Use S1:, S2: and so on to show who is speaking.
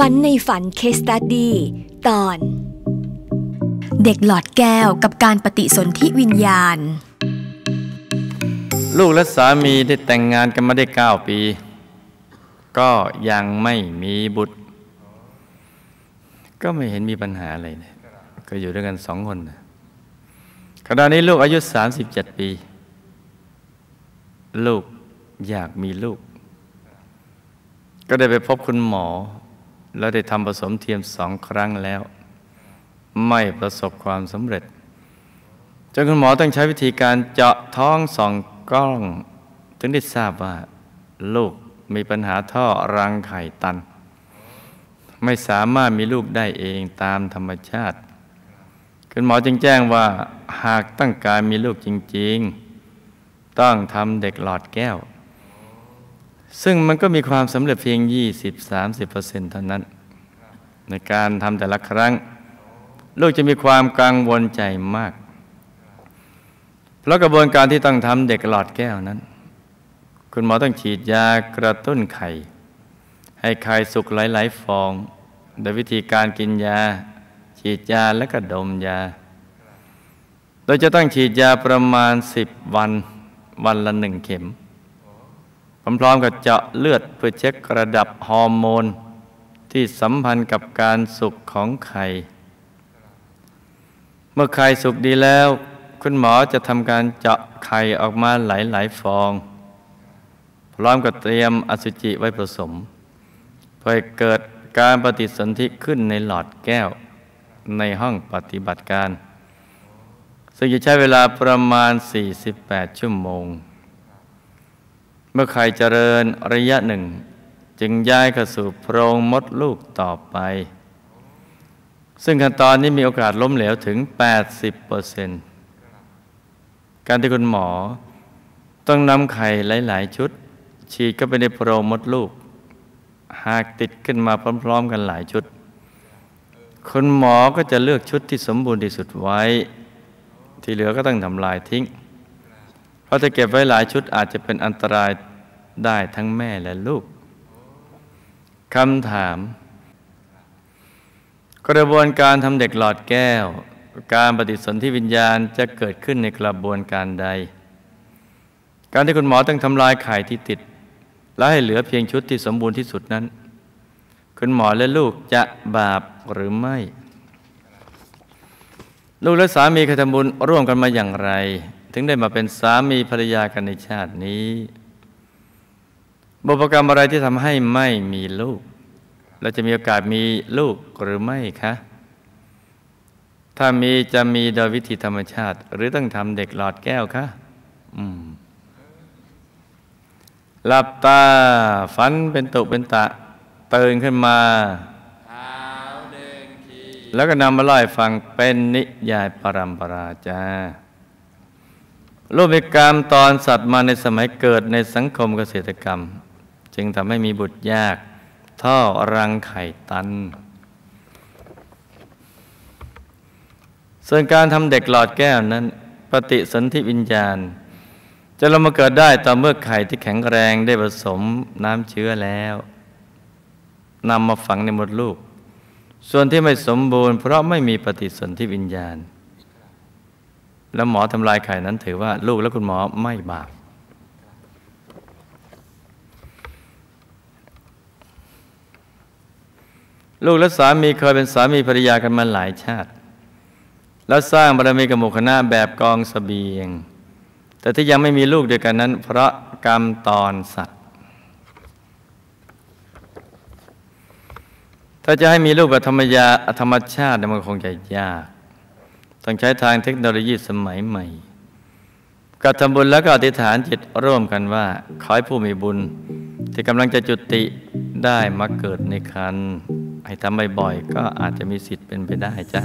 S1: ฝันในฝันเคสตัดดีตอน เด็กหลอดแก้วกับการปฏิสนธิวิญญาณ
S2: ลูกและสามีได้แต่งงานกันมาได้เก้าปี ก็ยังไม่มีบุตร ก็ไม่เห็นมีปัญหาอะไรเลยก็อยู่ด้วยกันสองคนนะขณะนี้ลูกอายุสามสิบเจ็ดปี ลูกอยากมีลูก ก็ได้ไปพบคุณหมอ แล้วได้ทำผสมเทียมสองครั้งแล้ว ไม่ประสบความสำเร็จ จนคุณหมอต้องใช้วิธีการเจาะท้องส่องกล้อง ถึงได้ทราบว่า ลูกมีปัญหาท่อรังไข่ตัน ไม่สามารถมีลูกได้เองตามธรรมชาติ คุณหมอจึงแจ้งว่าหากต้องการมีลูกจริง ๆ ต้องทำเด็กหลอดแก้ว ซึ่งมันก็มีความสำเร็จเพียง 20-30%เท่านั้น ในการทำแต่ละครั้ง ลูกจะมีความกังวลใจมาก เพราะกระบวนการที่ต้องทำเด็กหลอดแก้วนั้น คุณหมอต้องฉีดยากระตุ้นไข่ ให้ไข่สุกหลาย ๆ ฟอง โดยวิธีการกินยา ฉีดยาและก็ดมยา โดยจะต้องฉีดยาประมาณ 10 วัน วันละหนึ่งเข็ม พร้อมๆกับเจาะเลือดเพื่อเช็คระดับฮอร์โมน ที่สัมพันธ์กับการสุกของไข่ เมื่อไข่สุกดีแล้ว คุณหมอจะทำการเจาะไข่ออกมาหลายๆฟอง พร้อมกับเตรียมอสุจิไว้ผสม เพื่อเกิดการปฏิสนธิขึ้นในหลอดแก้วในห้องปฏิบัติการ ซึ่งจะใช้เวลาประมาณ 48 ชั่วโมง เมื่อไข่เจริญระยะหนึ่ง จึงย้ายเข้าสู่โพรงมดลูกต่อไป ซึ่งขั้นตอนนี้มีโอกาสล้มเหลวถึง 80%การที่คุณหมอต้องนำไข่หลาย ๆ ชุด ฉีดเข้าไปในโพรงมดลูก หากติดขึ้นมาพร้อม ๆ กันหลายชุด คุณหมอก็จะเลือกชุดที่สมบูรณ์ที่สุดไว้ ที่เหลือก็ต้องทำลายทิ้ง เพราะถ้าเก็บไว้หลายชุดอาจจะเป็นอันตรายได้ทั้งแม่และลูกคำถาม กระบวนการทำเด็กหลอดแก้ว การปฏิสนธิวิญญาณจะเกิดขึ้นในกระบวนการใด การที่คุณหมอต้องทำลายไข่ที่ติด และให้เหลือเพียงชุดที่สมบูรณ์ที่สุดนั้น คุณหมอและลูกจะบาปหรือไม่ ลูกและสามีเคยทำบุญร่วมกันมาอย่างไร ถึงได้มาเป็นสามีภรรยากันในชาตินี้บุพกรรมอะไรที่ทำให้ไม่มีลูกและจะมีโอกาสมีลูกหรือไม่คะ ถ้ามีจะมีโดยวิธีธรรมชาติ หรือต้องทำเด็กหลอดแก้วคะอืมหลับตาฝันเป็นตุเป็นตะตื่นขึ้นมาแล้วก็นำมาเล่าให้ฟังเป็นนิยายปรัมปราจา รูปกรรมตอนสัตว์มาในสมัยเกิดในสังคมเกษตรกรรม จึงทำให้มีบุตรยาก ท่อรังไข่ตัน ส่วนการทำเด็กหลอดแก้วนั้น ปฏิสนธิวิญญาณ จะลงมาเกิดได้ต่อเมื่อไข่ที่แข็งแรงได้ผสมน้ำเชื้อแล้วนำมาฝังในมดลูก ส่วนที่ไม่สมบูรณ์เพราะไม่มีปฏิสนธิวิญญาณ แล้วหมอทำลายไข่นั้นถือว่าลูกและคุณหมอไม่บาปลูกและสามีเคยเป็นสามีภรรยากันมาหลายชาติ แล้วสร้างบารมีกับหมู่คณะแบบกองสเสบียง แต่ที่ยังไม่มีลูกเด้วยกันนั้น เพราะกรรมตอนสัตว์ ถ้าจะให้มีลูกแบบธรรมยาธรรมชาติมันคงจะยาก ต้องใช้ทางเทคโนโลยีสมัยใหม่ก็ทำบุญแล้วก็อธิษฐานจิตร่วมกันว่า ขอให้ผู้มีบุญ ที่กำลังจะจุติได้มาเกิดในคันให้ทำบ่อยๆก็อาจจะมีสิทธิ์เป็นไปได้จ้ะ